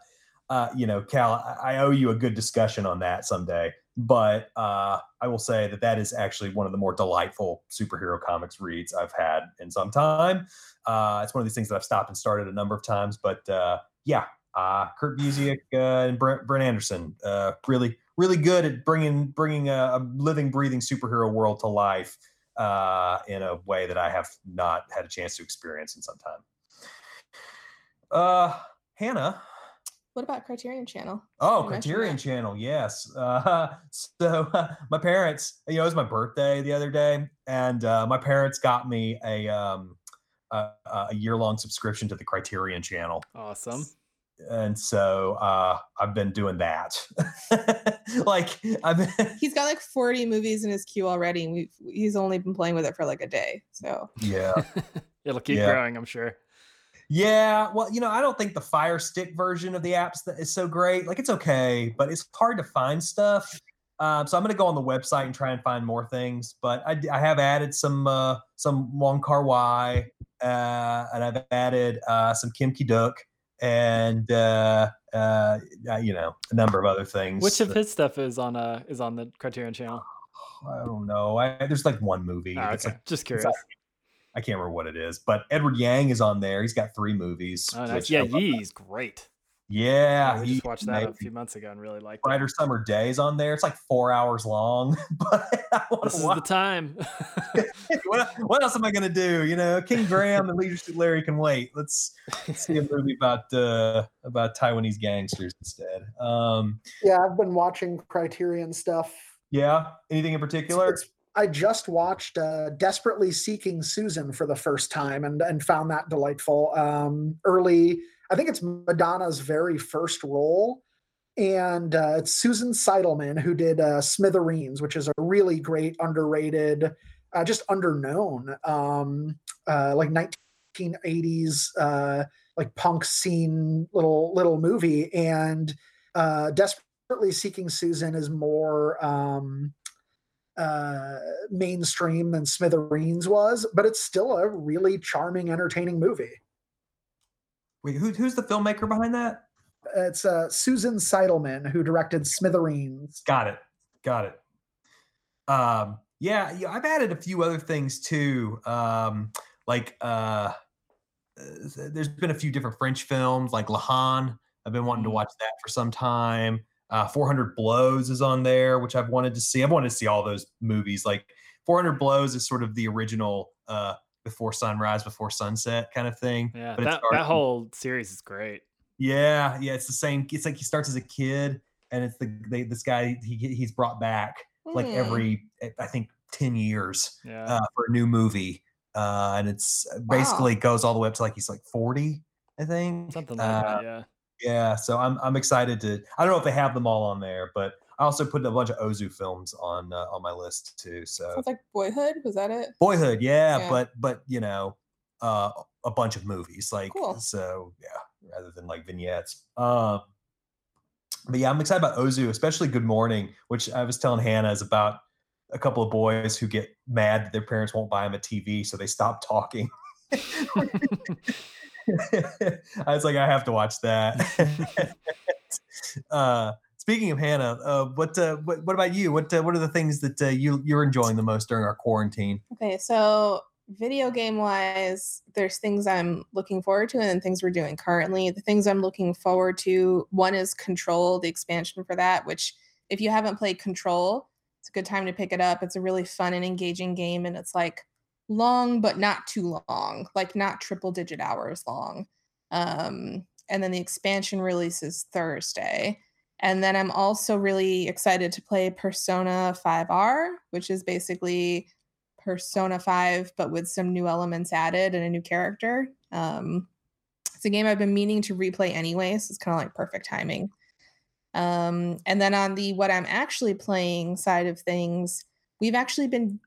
[SPEAKER 4] uh, you know, Cal, I, I owe you a good discussion on that someday. But uh, I will say that that is actually one of the more delightful superhero comics reads I've had in some time. Uh, it's one of these things that I've stopped and started a number of times. But uh, yeah, uh, Kurt Busiek uh, and Brent, Brent Anderson, uh, really, really good at bringing bringing a, a living, breathing superhero world to life uh, in a way that I have not had a chance to experience in some time. Uh, Hannah,
[SPEAKER 5] What about Criterion Channel?
[SPEAKER 4] Oh, Criterion. Channel, yes. Uh, so my parents, you know, it was my birthday the other day, and uh, my parents got me a um, a, a year long subscription to the Criterion Channel,
[SPEAKER 6] awesome.
[SPEAKER 4] And so uh, I've been doing that. like I've been,
[SPEAKER 5] He's got like 40 movies in his queue already, and we've he's only been playing with it for like a day. So
[SPEAKER 4] yeah,
[SPEAKER 6] It'll keep
[SPEAKER 4] Yeah.
[SPEAKER 6] growing, I'm sure.
[SPEAKER 4] yeah. Well, you know, I don't think the Fire Stick version of the apps that is so great. Like it's okay, but it's hard to find stuff. Um, so I'm going to go on the website and try and find more things. But I have added some uh, some Wong Kar Wai, uh, and I've added uh, some Kim Ki Duk, and uh, uh, uh, you know a number of other things.
[SPEAKER 6] Which of his stuff is on uh is on the Criterion channel?
[SPEAKER 4] I don't know. I, there's like one movie. It's
[SPEAKER 6] okay.
[SPEAKER 4] like,
[SPEAKER 6] Just curious.
[SPEAKER 4] I can't remember what it is, but Edward Yang is on there. He's got three movies.
[SPEAKER 6] Oh, nice.
[SPEAKER 4] which
[SPEAKER 6] Yeah,
[SPEAKER 4] love.
[SPEAKER 6] Great.
[SPEAKER 4] Yeah,
[SPEAKER 6] we
[SPEAKER 4] he
[SPEAKER 6] just watched that a few months ago and really liked it.
[SPEAKER 4] Brighter Summer Days on there. It's like four hours long, but I
[SPEAKER 6] This
[SPEAKER 4] to
[SPEAKER 6] is the time.
[SPEAKER 4] what, what else am I going to do? You know, King Graham and Leisure Suit Larry can wait. Let's, let's see a movie about uh, about Taiwanese gangsters instead. Um,
[SPEAKER 7] Yeah, I've been watching Criterion stuff.
[SPEAKER 4] yeah, anything in
[SPEAKER 7] It's-
[SPEAKER 4] particular?
[SPEAKER 7] it's- I just watched uh, Desperately Seeking Susan for the first time and, and found that delightful. Um, early, I think it's Madonna's very first role. And uh, it's Susan Seidelman who did uh, Smithereens, which is a really great, underrated, uh, just underknown, um, uh, like 1980s, uh, like punk scene little little movie. And uh, Desperately Seeking Susan is more. Um, uh mainstream than smithereens was but it's still a really charming entertaining movie
[SPEAKER 4] Wait, who, who's the filmmaker behind that?
[SPEAKER 7] it's uh susan seidelman who directed smithereens
[SPEAKER 4] Got it. Got it. Um, yeah, yeah, I've added a few other things too. Um, like uh, uh, there's been a few different French films, like La Haine. I've been wanting to
[SPEAKER 6] Mm.
[SPEAKER 4] watch that for some time. Uh, 400 Blows is on there, which I've wanted to see. I've wanted to see all those movies. Like 400 Blows is sort of the original uh, Before Sunrise, Before Sunset kind of thing.
[SPEAKER 6] Yeah,
[SPEAKER 4] but
[SPEAKER 6] that,
[SPEAKER 4] starts-
[SPEAKER 6] that whole series is great.
[SPEAKER 4] yeah, yeah, it's the same. It's like he starts as a kid, and it's the they, this guy he he's brought back like
[SPEAKER 5] Hmm.
[SPEAKER 4] every I think ten years
[SPEAKER 6] Yeah.
[SPEAKER 4] uh, for a new movie, uh, and it's basically goes all the way up to like he's like forty, I think.
[SPEAKER 6] Something like
[SPEAKER 4] Uh,
[SPEAKER 6] that, yeah.
[SPEAKER 4] Yeah, so I'm I'm excited to. I don't know if they have them all on there, but I also put a bunch of Ozu films on uh, on my list too. So
[SPEAKER 5] Sounds like Boyhood. Was that it?
[SPEAKER 4] Boyhood, yeah,
[SPEAKER 5] Yeah.
[SPEAKER 4] but but you know, uh, a bunch of movies like
[SPEAKER 5] Cool.
[SPEAKER 4] so yeah, rather than like vignettes. Um, but yeah, I'm excited about Ozu, especially Good Morning, which I was telling Hannah is about a couple of boys who get mad that their parents won't buy them a TV, so they stop talking. I was like, I have to watch that. uh, speaking of Hannah, uh, what, uh, what what about you? What uh, what are the things that uh, you you're enjoying the most during our quarantine?
[SPEAKER 5] Okay, so video game wise, there's things I'm looking forward to and then things we're doing currently. The things I'm looking forward to, one is Control, the expansion for that, which if you haven't played Control, it's a good time to pick it up. It's a really fun and engaging game and it's like long but not too long, like not triple digit hours long. Um and then the expansion releases Thursday. And then I'm also really excited to play Persona 5R, which is basically Persona 5, but with some new elements added and a new character. Um, it's a game I've been meaning to replay anyway, so it's kind of like perfect timing. Um, and then on the what I'm actually playing side of things, we've actually been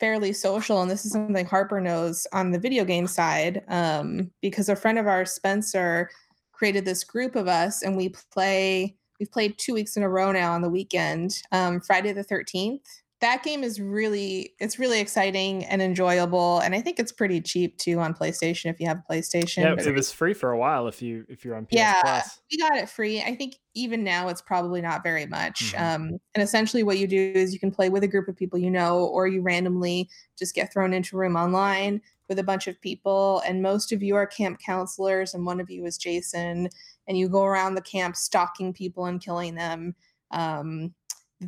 [SPEAKER 5] fairly social, and this is something Harper knows on the video game side, um, because a friend of ours, Spencer, created this group of us, and we play. We've played two weeks in a row now on the weekend. Um, Friday the thirteenth that game is really it's really exciting and enjoyable and i think it's pretty cheap too on playstation if you have a playstation
[SPEAKER 6] yeah it was free for a while if you if you're on PS
[SPEAKER 5] yeah
[SPEAKER 6] Plus.
[SPEAKER 5] we got it free i think even now it's probably not very much
[SPEAKER 6] Mhm.
[SPEAKER 5] um, and essentially what you do is you can play with a group of people you know or you randomly just get thrown into a room online with a bunch of people and most of you are camp counselors and one of you is jason and you go around the camp stalking people and killing them um,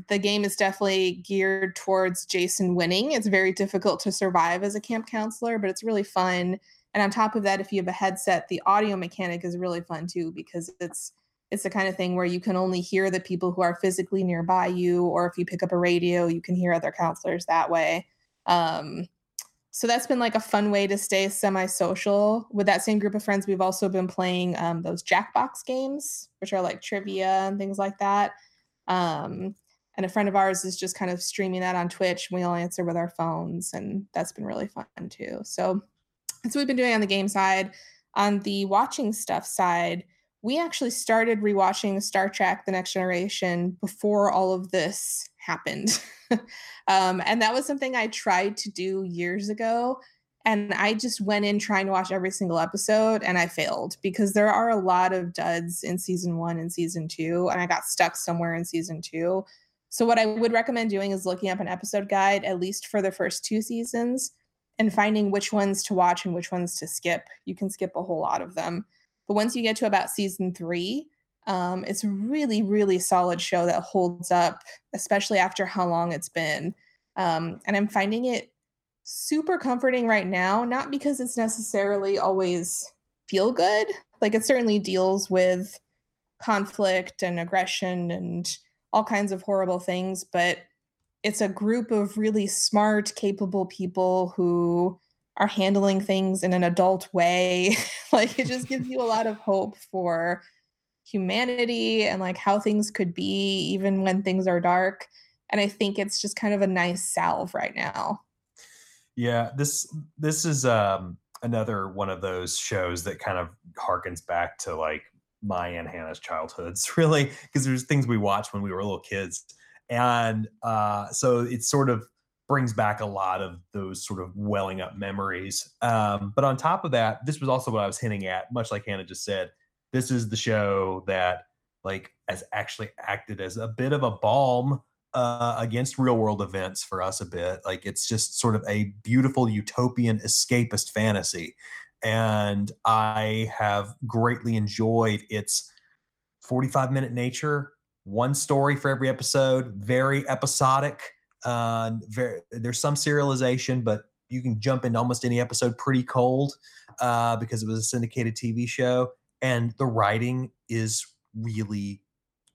[SPEAKER 5] the game is definitely geared towards Jason winning. It's very difficult to survive as a camp counselor, but it's really fun. And on top of that, if you have a headset, the audio mechanic is really fun too because it's it's the kind of thing where you can only hear the people who are physically nearby you, or if you pick up a radio, you can hear other counselors that way. Um, so that's been like a fun way to stay semi-social with that same group of friends. We've also been playing um, those Jackbox games, which are like trivia and things like that. Um, and a friend of ours is just kind of streaming that on Twitch. We all answer with our phones, and that's been really fun too. So that's what we've been doing on the game side. On the watching stuff side, we actually started rewatching Star Trek: The Next Generation before all of this happened, um, and that was something I tried to do years ago. And I just went in trying to watch every single episode, and I failed because there are a lot of duds in season one and season two, and I got stuck somewhere in season two. So what I would recommend doing is looking up an episode guide at least for the first two seasons and finding which ones to watch and which ones to skip. You can skip a whole lot of them. But once you get to about season 3, um, it's a really really solid show that holds up especially after how long it's been. Um, and I'm finding it super comforting right now not because it's necessarily always feel good. Like it certainly deals with conflict and aggression and all kinds of horrible things, but it's a group of really smart, capable people who are handling things in an adult way. like it just gives you a lot of hope for humanity and like how things could be even when things are dark. And I think it's just kind of a nice salve right now.
[SPEAKER 4] Yeah, this this is um another one of those shows that kind of harkens back to like my and Hannah's childhoods, really, because there's things we watched when we were little kids. And uh so it sort of brings back a lot of those sort of welling up memories. Um, but on top of that, this was also what I was hinting at, much like Hannah just said. This is the show that like has actually acted as a bit of a balm uh, against real world events for us a bit. Like it's just sort of a beautiful utopian escapist fantasy. And I have greatly enjoyed its 45 minute nature, one story for every episode, very episodic. Uh, very, there's some serialization, but you can jump into almost any episode pretty cold uh, because it was a syndicated TV show. And the writing is really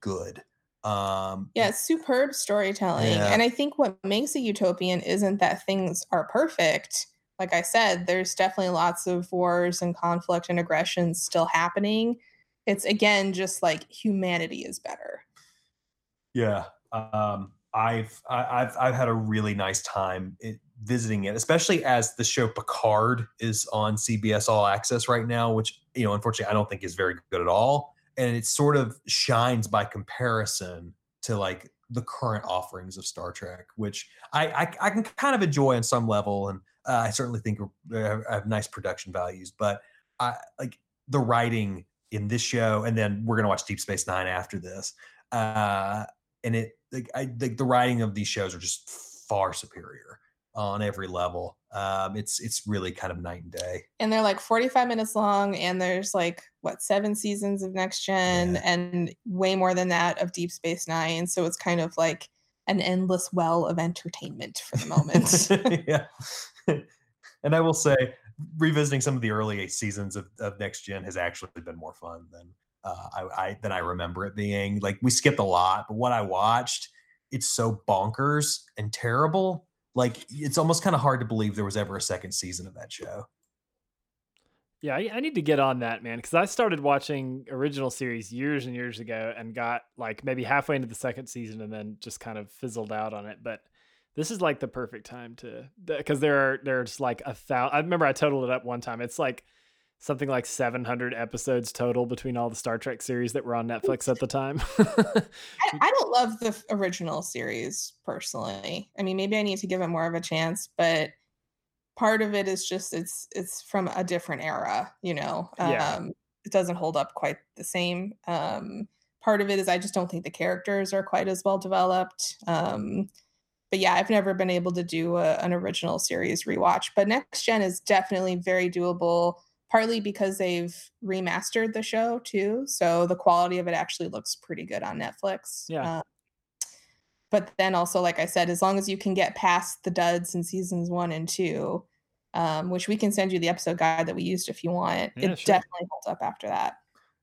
[SPEAKER 4] good. Um,
[SPEAKER 5] Yeah, superb storytelling.
[SPEAKER 4] Yeah.
[SPEAKER 5] And I think what makes a utopian isn't that things are perfect. Like I said, there's definitely lots of wars and conflict and aggression still happening. It's again just like humanity is better.
[SPEAKER 4] Yeah, um, I've I, I've I've had a really nice time it, visiting it, especially as the show Picard is on CBS All Access right now, which you know, unfortunately, I don't think is very good at all, and it sort of shines by comparison to like the current offerings of Star Trek, which I I, I can kind of enjoy on some level, and uh, I certainly think uh, have nice production values, but I like the writing in this show, and then we're gonna watch Deep Space Nine after this. Uh, and it like I think the writing of these shows are just far superior on every level. Um, it's it's really kind of night and day.
[SPEAKER 5] And they're like 45 minutes long and there's like what seven seasons of next gen
[SPEAKER 4] Yeah.
[SPEAKER 5] and way more than that of Deep Space 9. So it's kind of like an endless well of entertainment for the moment.
[SPEAKER 4] yeah. and I will say, revisiting some of the early seasons of, of Next Gen has actually been more fun than uh, I, I than I remember it being. Like we skipped a lot, but what I watched, it's so bonkers and terrible. Like it's almost kind of hard to believe there was ever a second season of that show.
[SPEAKER 6] Yeah, I, I need to get on that, man, because I started watching original series years and years ago and got like maybe halfway into the second season and then just kind of fizzled out on it. But this is like the perfect time to because there are there's like a thousand. I remember I totaled it up one time. It's like something like 700 episodes total between all the Star Trek series that were on Netflix at the time.
[SPEAKER 5] I, I don't love the original series personally. I mean, maybe I need to give it more of a chance, but part of it is just it's it's from a different era, you know.
[SPEAKER 6] Yeah.
[SPEAKER 5] Um it doesn't hold up quite the same. Um part of it is I just don't think the characters are quite as well developed. Um but yeah, I've never been able to do a, an original series rewatch, but Next Gen is definitely very doable partly because they've remastered the show too. So the quality of it actually looks pretty good on Netflix.
[SPEAKER 6] Yeah.
[SPEAKER 5] Uh, but then also, like I said, as long as you can get past the duds in seasons one and two, um, which we can send you the episode guide that we used if you want,
[SPEAKER 6] Yeah,
[SPEAKER 5] it
[SPEAKER 6] sure.
[SPEAKER 5] definitely holds up after that.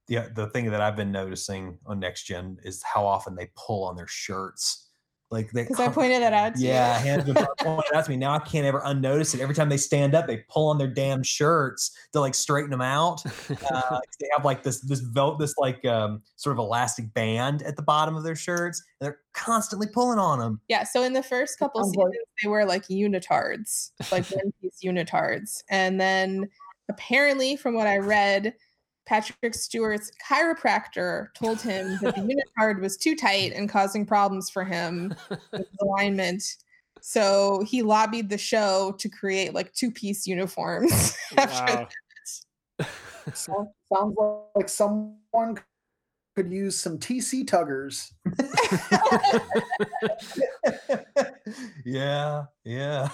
[SPEAKER 4] the the thing that I've been noticing on Next Gen is how often they pull on their shirts. Like they
[SPEAKER 5] Because I pointed that out to.
[SPEAKER 4] Yeah, Hannah's been pointing it out to me. Now I can't ever unnotice it. Every time they stand up, they pull on their damn shirts to like straighten them out. Uh, they have like this this vel- this like um, sort of elastic band at the bottom of their shirts, and they're constantly pulling on them.
[SPEAKER 5] Yeah, so in the first couple
[SPEAKER 7] sounds
[SPEAKER 5] seasons,
[SPEAKER 7] like-
[SPEAKER 5] they were like unitards, like one piece unitards. And then apparently, from what I read, Patrick Stewart's chiropractor told him that the unitard was too tight and causing problems for him with his alignment. So he lobbied the show to create like two piece uniforms. after
[SPEAKER 6] wow.
[SPEAKER 7] So- sounds like someone could use some TC tuggers.
[SPEAKER 4] yeah, yeah.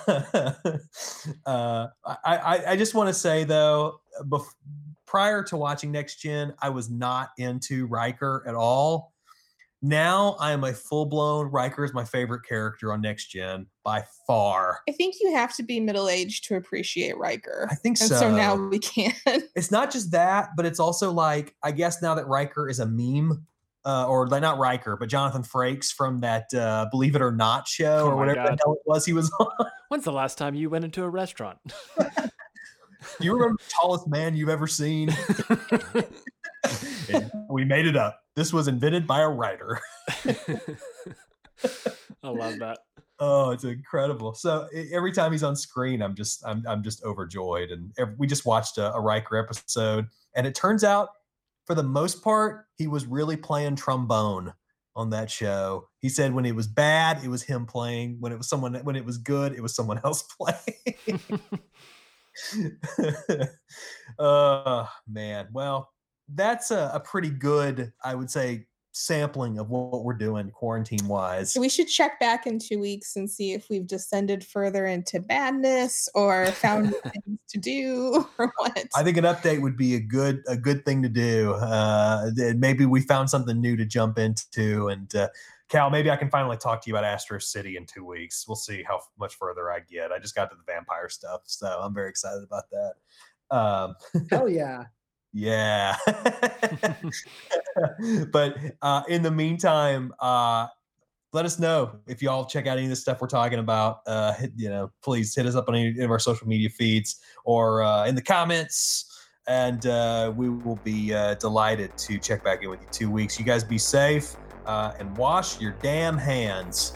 [SPEAKER 4] uh, I, I, I just want to say though, bef- prior to watching Next Gen, I was not into Riker at all. Now I am a full blown Riker is my favorite character on Next Gen by far.
[SPEAKER 5] I think you have to be middle aged to appreciate Riker.
[SPEAKER 4] I think
[SPEAKER 5] and
[SPEAKER 4] so.
[SPEAKER 5] so now we can.
[SPEAKER 4] it's not just that, but it's also like I guess now that Riker is a meme, uh, or not Riker, but Jonathan Frakes from that uh, Believe It or Not show
[SPEAKER 6] Oh
[SPEAKER 4] or
[SPEAKER 6] my
[SPEAKER 4] whatever the hell it was he was on.
[SPEAKER 6] When's the last time you went into a restaurant?
[SPEAKER 4] you remember the tallest man you've ever seen? We made it up. This was invented by a writer.
[SPEAKER 6] I love that.
[SPEAKER 4] Oh, it's incredible. So every time he's on screen, I'm just I'm I'm just overjoyed. And ev- we just watched a, a Riker episode, and it turns out, for the most part, he was really playing trombone on that show. He said when it was bad, it was him playing. When it was someone when it was good, it was someone else playing. uh man. Well, that's a, a pretty good, I would say, sampling of what, we're doing quarantine wise.
[SPEAKER 5] We should check back in two weeks and see if we've descended further into madness or found things to do or what.
[SPEAKER 4] I think an update would be a good a good thing to do. Uh, maybe we found something new to jump into. And uh, Cal, maybe I can finally talk to you about Astro City in two weeks. We'll see how f- much further I get. I just got to the vampire stuff, so I'm very excited about that. Um,
[SPEAKER 7] Hell yeah.
[SPEAKER 4] yeah. but uh, in the meantime, uh, let us know if y'all check out any of the stuff we're talking about. Uh, hit, you know, please hit us up on any of our social media feeds or uh, in the comments. And uh, we will be uh, delighted to check back in with you two weeks. You guys be safe uh, and wash your damn hands.